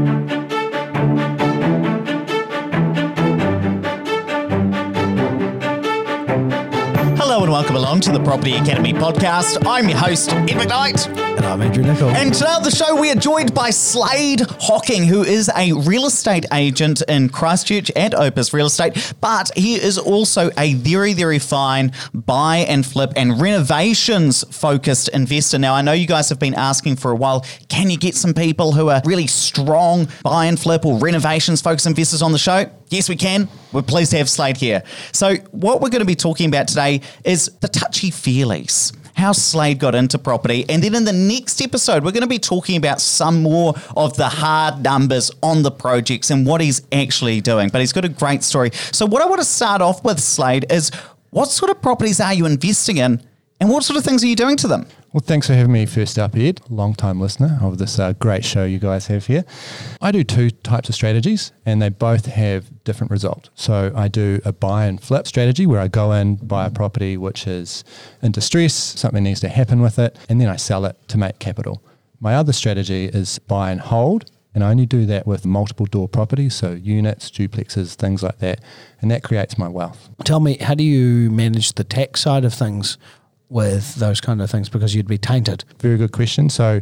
Hello and welcome along to the Property Academy podcast. I'm your host, Ed McKnight. And I'm Andrew Nicol. And today on the show, we are joined by Slade Hocking, who is a real estate agent in Christchurch at Opus Real Estate, but he is also a very, very fine buy and flip and renovations focused investor. Now, I know you guys have been asking for a while can you get some people who are really strong buy and flip or renovations focused investors on the show? Yes, we can. We're pleased to have Slade here. So, what we're going to be talking about today is the touchy feelies how Slade got into property. And then in the next episode, we're going to be talking about some more of the hard numbers on the projects and what he's actually doing. But he's got a great story. So, what I want to start off with, Slade, is what sort of properties are you investing in and what sort of things are you doing to them? Well, thanks for having me first up, Ed, long time listener of this uh, great show you guys have here. I do two types of strategies and they both have different results. So I do a buy and flip strategy where I go in, buy a property which is in distress, something needs to happen with it, and then I sell it to make capital. My other strategy is buy and hold, and I only do that with multiple door properties, so units, duplexes, things like that, and that creates my wealth. Tell me, how do you manage the tax side of things with those kind of things because you'd be tainted? Very good question. So,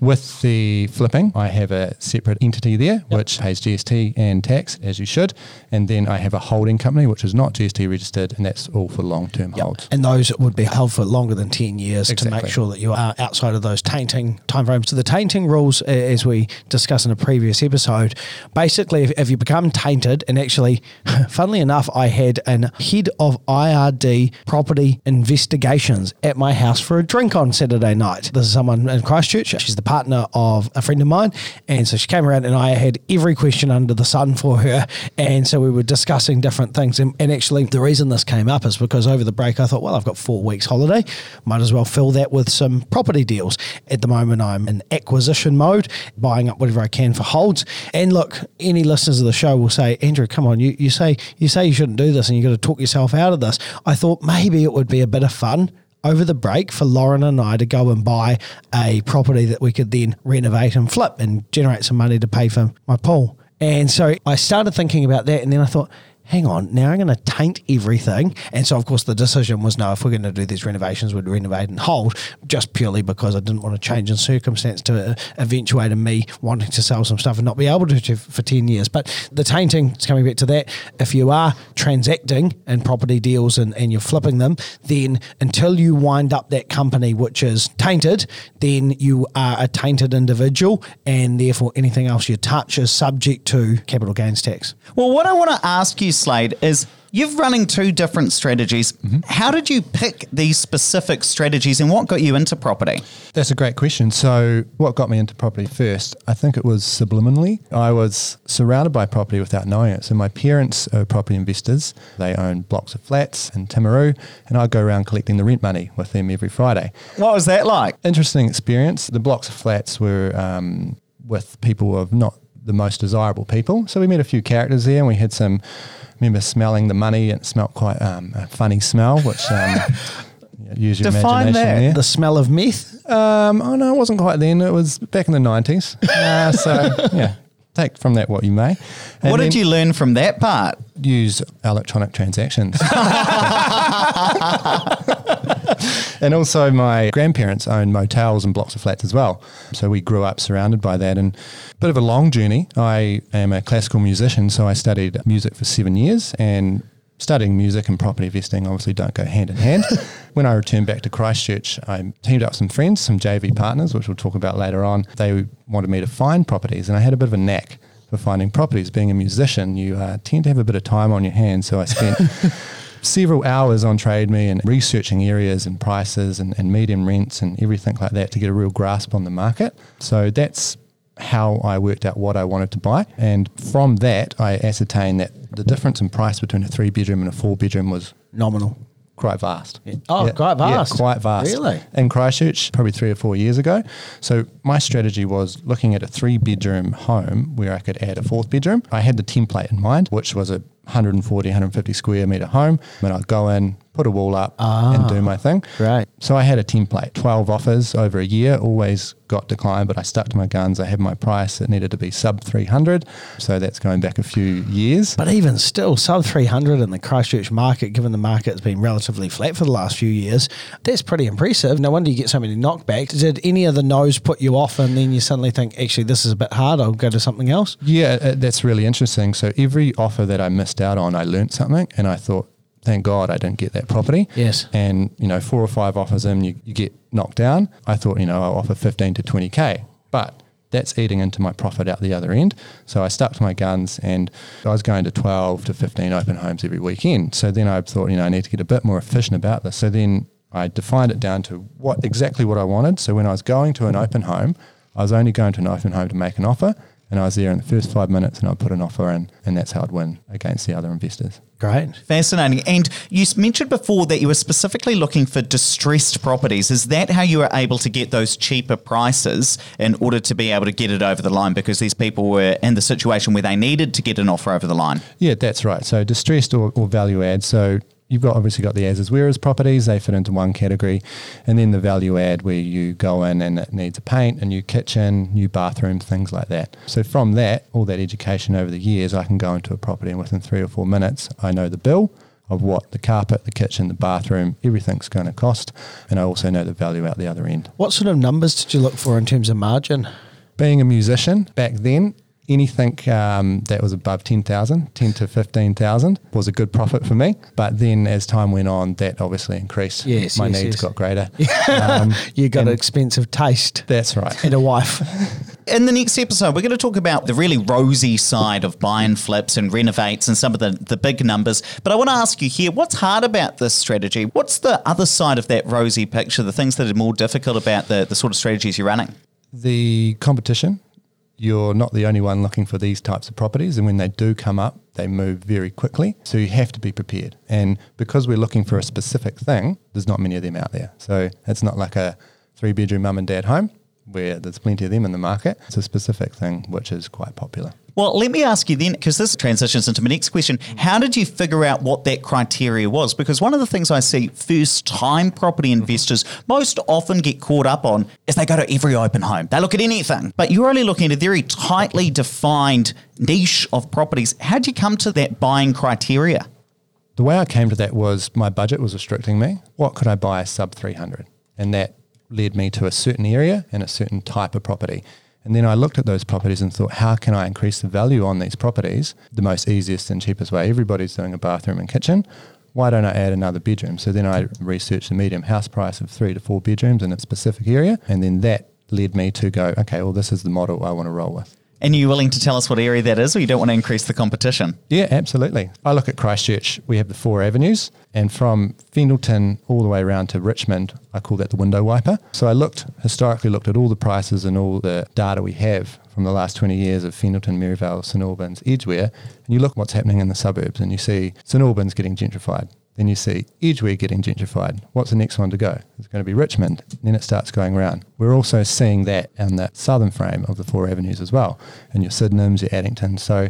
with the flipping, I have a separate entity there yep. which pays GST and tax as you should, and then I have a holding company which is not GST registered, and that's all for long term yep. holds. And those would be held for longer than ten years exactly. to make sure that you are outside of those tainting timeframes. So the tainting rules, as we discussed in a previous episode, basically, if, if you become tainted, and actually, funnily enough, I had an head of IRD property investigations at my house for a drink on Saturday night. This is someone in Christchurch. She's the partner of a friend of mine. And so she came around and I had every question under the sun for her. And so we were discussing different things. And, and actually, the reason this came up is because over the break, I thought, well, I've got four weeks holiday. Might as well fill that with some property deals. At the moment, I'm in acquisition mode, buying up whatever I can for holds. And look, any listeners of the show will say, Andrew, come on, you, you say you say you shouldn't do this and you've got to talk yourself out of this. I thought maybe it would be a bit of fun over the break for Lauren and I to go and buy a property that we could then renovate and flip and generate some money to pay for my pool. And so I started thinking about that, and then I thought, hang on, now I'm going to taint everything. And so, of course, the decision was no, if we're going to do these renovations, we'd renovate and hold, just purely because I didn't want to change in circumstance to uh, eventuate in me wanting to sell some stuff and not be able to for 10 years. But the tainting, it's coming back to that, if you are transacting in property deals and, and you're flipping them, then until you wind up that company which is tainted, then you are a tainted individual and therefore anything else you touch is subject to capital gains tax. Well, what I want to ask you Slade, is you've running two different strategies. Mm-hmm. How did you pick these specific strategies and what got you into property? That's a great question. So, what got me into property first? I think it was subliminally. I was surrounded by property without knowing it. So, my parents are property investors. They own blocks of flats in Timaru, and I'd go around collecting the rent money with them every Friday. What was that like? Interesting experience. The blocks of flats were um, with people of not the most desirable people. So we met a few characters there, and we had some. Remember smelling the money, and it smelled quite um, a funny smell, which. Um, use your Define imagination that. there. The smell of meth? Um, oh no, it wasn't quite then. It was back in the nineties. Uh, so yeah, take from that what you may. And what did you learn from that part? Use electronic transactions. and also, my grandparents owned motels and blocks of flats as well. So we grew up surrounded by that. And a bit of a long journey. I am a classical musician, so I studied music for seven years and studying music and property investing obviously don't go hand in hand. when I returned back to Christchurch, I teamed up with some friends, some JV partners, which we'll talk about later on. They wanted me to find properties, and I had a bit of a knack for finding properties. Being a musician, you uh, tend to have a bit of time on your hands, so I spent several hours on Trade Me and researching areas and prices and, and medium rents and everything like that to get a real grasp on the market. So that's how I worked out what I wanted to buy. And from that, I ascertained that the difference in price between a three bedroom and a four bedroom was nominal. Quite vast. Yeah. Oh, yeah, quite vast. Yeah, quite vast. Really? In Christchurch, probably three or four years ago. So my strategy was looking at a three bedroom home where I could add a fourth bedroom. I had the template in mind, which was a 140, 150 square meter home. And I'd go in, put a wall up ah, and do my thing. Right. So I had a template, 12 offers over a year, always got declined, but I stuck to my guns. I had my price. It needed to be sub 300. So that's going back a few years. But even still, sub 300 in the Christchurch market, given the market's been relatively flat for the last few years, that's pretty impressive. No wonder you get so many knockbacks. Did any of the no's put you off and then you suddenly think, actually, this is a bit hard, I'll go to something else? Yeah, uh, that's really interesting. So every offer that I missed out on, I learned something and I thought, thank God I didn't get that property. Yes. And, you know, four or five offers in, you, you get knocked down. I thought, you know, I'll offer 15 to 20K. But that's eating into my profit out the other end. So I stuck to my guns and I was going to 12 to 15 open homes every weekend. So then I thought, you know, I need to get a bit more efficient about this. So then I defined it down to what exactly what I wanted. So when I was going to an open home, I was only going to an open home to make an offer and I was there in the first five minutes and I'd put an offer in, and that's how I'd win against the other investors. Great. Fascinating. And you mentioned before that you were specifically looking for distressed properties. Is that how you were able to get those cheaper prices in order to be able to get it over the line because these people were in the situation where they needed to get an offer over the line? Yeah, that's right. So distressed or, or value add. So you've got obviously got the as is whereas properties they fit into one category. And then the value add where you go in and it needs a paint a new kitchen new bathroom things like that. So from that all that education over the years i can go into a property and within three or four minutes i know the bill of what the carpet the kitchen the bathroom everything's going to cost. And i also know the value out the other end. What sort of numbers did you look for in terms of margin? Being a musician back then anything um, that was above 10,000, 10 to 15,000 was a good profit for me. But then as time went on, that obviously increased. Yes, My yes, needs yes. got greater. Um, you got an expensive taste. That's right. And a wife. In the next episode, we're going to talk about the really rosy side of buy and flips and renovates and some of the, the big numbers. But I want to ask you here what's hard about this strategy? What's the other side of that rosy picture, the things that are more difficult about the, the sort of strategies you're running? The competition you're not the only one looking for these types of properties. And when they do come up, they move very quickly. So you have to be prepared. And because we're looking for a specific thing, there's not many of them out there. So it's not like a three bedroom mum and dad home where there's plenty of them in the market. It's a specific thing which is quite popular. Well, let me ask you then, because this transitions into my next question. How did you figure out what that criteria was? Because one of the things I see first time property investors most often get caught up on is they go to every open home. They look at anything, but you're only looking at a very tightly defined niche of properties. How did you come to that buying criteria? The way I came to that was my budget was restricting me. What could I buy sub 300? And that led me to a certain area and a certain type of property. And then I looked at those properties and thought, how can I increase the value on these properties? The most easiest and cheapest way. Everybody's doing a bathroom and kitchen. Why don't I add another bedroom? So then I researched the medium house price of three to four bedrooms in a specific area. And then that led me to go, okay, well, this is the model I want to roll with. And are you willing to tell us what area that is, or you don't want to increase the competition? Yeah, absolutely. I look at Christchurch, we have the four avenues, and from Fendalton all the way around to Richmond, I call that the window wiper. So I looked, historically looked at all the prices and all the data we have from the last 20 years of Fendalton, Merivale, St Albans, Edgware, and you look what's happening in the suburbs, and you see St Albans getting gentrified. Then you see Edgware getting gentrified. What's the next one to go? It's going to be Richmond. Then it starts going around. We're also seeing that in the southern frame of the four avenues as well, and your Sydenhams, your Addington. So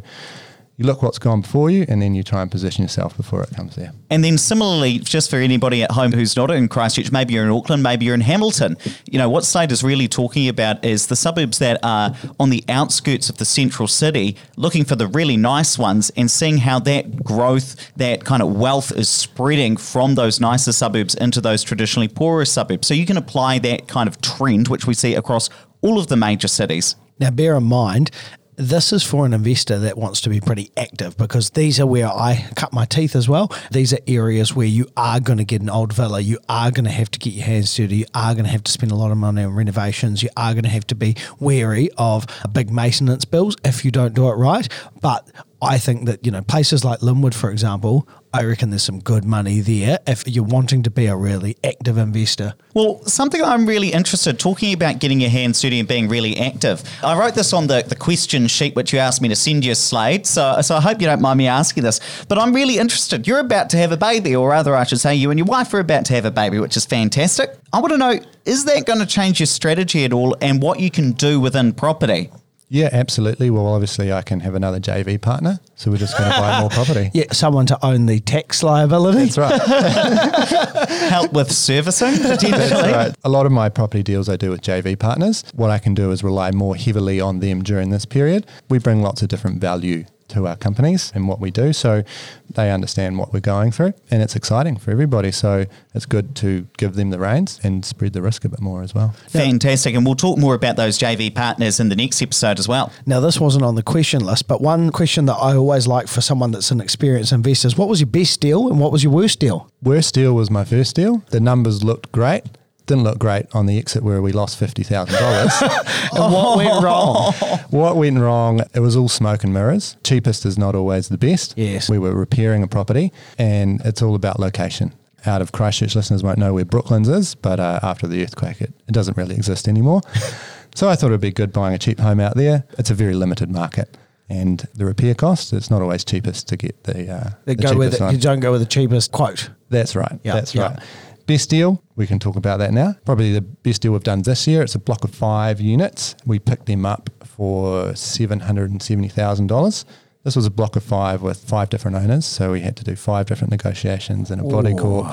you look what's gone before you and then you try and position yourself before it comes there. And then similarly, just for anybody at home who's not in Christchurch, maybe you're in Auckland, maybe you're in Hamilton, you know, what Slade is really talking about is the suburbs that are on the outskirts of the central city, looking for the really nice ones and seeing how that growth, that kind of wealth is spreading from those nicer suburbs into those traditionally poorer suburbs. So you can apply that kind of trend, which we see across all of the major cities. Now, bear in mind, this is for an investor that wants to be pretty active because these are where I cut my teeth as well. These are areas where you are going to get an old villa, you are going to have to get your hands dirty, you are going to have to spend a lot of money on renovations, you are going to have to be wary of big maintenance bills if you don't do it right. But I think that, you know, places like Linwood, for example, I reckon there's some good money there if you're wanting to be a really active investor. Well, something I'm really interested talking about getting your hands dirty and being really active. I wrote this on the, the question sheet which you asked me to send you, Slade. So so I hope you don't mind me asking this. But I'm really interested. You're about to have a baby, or rather I should say you and your wife are about to have a baby, which is fantastic. I want to know, is that going to change your strategy at all and what you can do within property? Yeah, absolutely. Well, obviously, I can have another JV partner, so we're just going to buy more property. Yeah, someone to own the tax liability. That's right. Help with servicing potentially. That's right. A lot of my property deals I do with JV partners. What I can do is rely more heavily on them during this period. We bring lots of different value to our companies and what we do. So they understand what we're going through and it's exciting for everybody. So it's good to give them the reins and spread the risk a bit more as well. Fantastic. And we'll talk more about those JV partners in the next episode as well. Now, this wasn't on the question list, but one question that I always like for someone that's an experienced investor is what was your best deal and what was your worst deal? Worst deal was my first deal. The numbers looked great didn't look great on the exit where we lost fifty thousand dollars. and what went wrong? what went wrong? It was all smoke and mirrors. Cheapest is not always the best. Yes, we were repairing a property, and it's all about location. Out of Christchurch, listeners won't know where Brooklands is, but uh, after the earthquake, it, it doesn't really exist anymore. so I thought it'd be good buying a cheap home out there. It's a very limited market and the repair cost, it's not always cheapest to get the. Uh, the go with it, you don't go with the cheapest quote. That's right. Yep, that's right. Best deal, we can talk about that now. Probably the best deal we've done this year. It's a block of five units. We picked them up for $770,000. This was a block of five with five different owners, so we had to do five different negotiations and a body corp.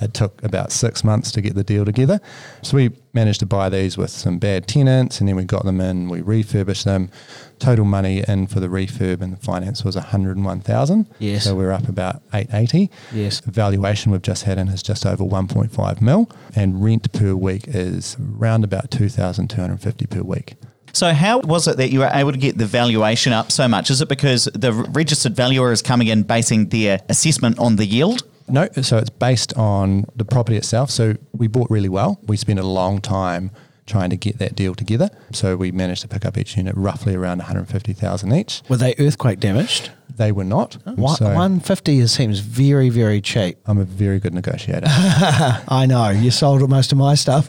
It took about six months to get the deal together. So we managed to buy these with some bad tenants and then we got them in, we refurbished them. Total money in for the refurb and the finance was 101,000. Yes. So we're up about 880. Yes. The valuation we've just had in is just over 1.5 mil and rent per week is around about 2,250 per week. So, how was it that you were able to get the valuation up so much? Is it because the registered valuer is coming in basing their assessment on the yield? No, so it's based on the property itself. So we bought really well. We spent a long time trying to get that deal together. So we managed to pick up each unit roughly around 150,000 each. Were they earthquake damaged? They were not. Oh. So 150 seems very, very cheap. I'm a very good negotiator. I know. You sold most of my stuff.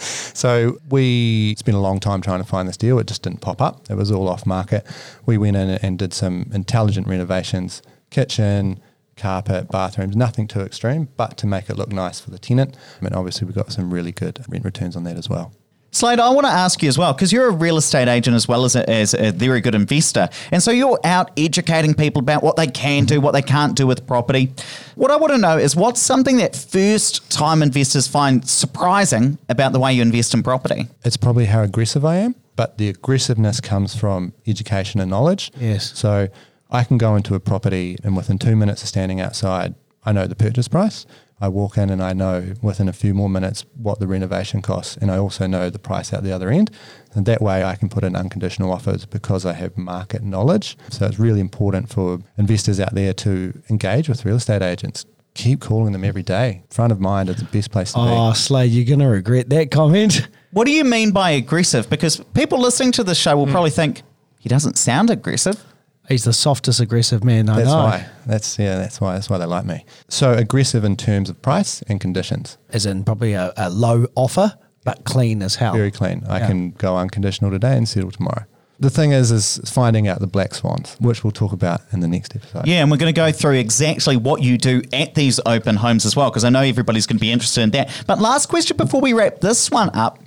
so we spent a long time trying to find this deal. It just didn't pop up. It was all off market. We went in and did some intelligent renovations, kitchen, carpet, bathrooms, nothing too extreme, but to make it look nice for the tenant. And obviously, we've got some really good rent returns on that as well. Slade, I want to ask you as well, because you're a real estate agent as well as a, as a very good investor. And so you're out educating people about what they can do, what they can't do with property. What I want to know is what's something that first time investors find surprising about the way you invest in property? It's probably how aggressive I am, but the aggressiveness comes from education and knowledge. Yes. So I can go into a property and within two minutes of standing outside, I know the purchase price. I walk in and I know within a few more minutes what the renovation costs, and I also know the price out the other end. And that way, I can put in unconditional offers because I have market knowledge. So it's really important for investors out there to engage with real estate agents. Keep calling them every day. Front of mind is the best place to oh, be. Oh, Slade, you're going to regret that comment. What do you mean by aggressive? Because people listening to the show will mm. probably think he doesn't sound aggressive. He's the softest aggressive man I that's know. Why. That's yeah. That's why. That's why they like me. So aggressive in terms of price and conditions. As in probably a, a low offer, but clean as hell. Very clean. I yeah. can go unconditional today and settle tomorrow. The thing is, is finding out the black swans, which we'll talk about in the next episode. Yeah, and we're going to go through exactly what you do at these open homes as well, because I know everybody's going to be interested in that. But last question before we wrap this one up: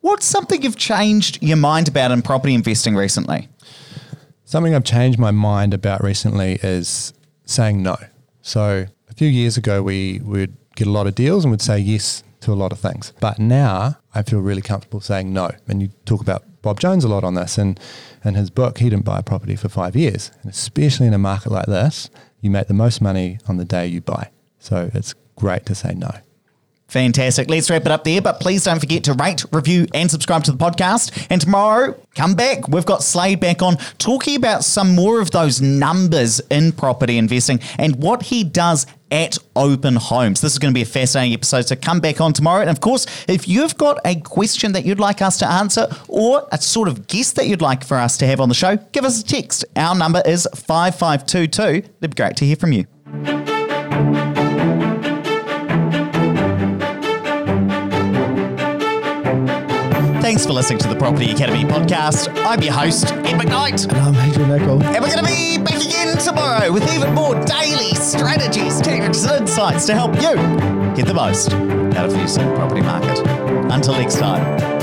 What's something you've changed your mind about in property investing recently? Something I've changed my mind about recently is saying no. So a few years ago, we would get a lot of deals and would say yes to a lot of things. But now I feel really comfortable saying no. And you talk about Bob Jones a lot on this. And in his book, he didn't buy a property for five years. And especially in a market like this, you make the most money on the day you buy. So it's great to say no. Fantastic. Let's wrap it up there. But please don't forget to rate, review, and subscribe to the podcast. And tomorrow, come back. We've got Slade back on talking about some more of those numbers in property investing and what he does at open homes. This is going to be a fascinating episode. So come back on tomorrow. And of course, if you've got a question that you'd like us to answer or a sort of guest that you'd like for us to have on the show, give us a text. Our number is 5522. It'd be great to hear from you. Thanks for listening to the Property Academy podcast. I'm your host, Ed McKnight. And I'm Andrew Nicol. And we're going to be back again tomorrow with even more daily strategies, tactics, and insights to help you get the most out of the New Zealand property market. Until next time.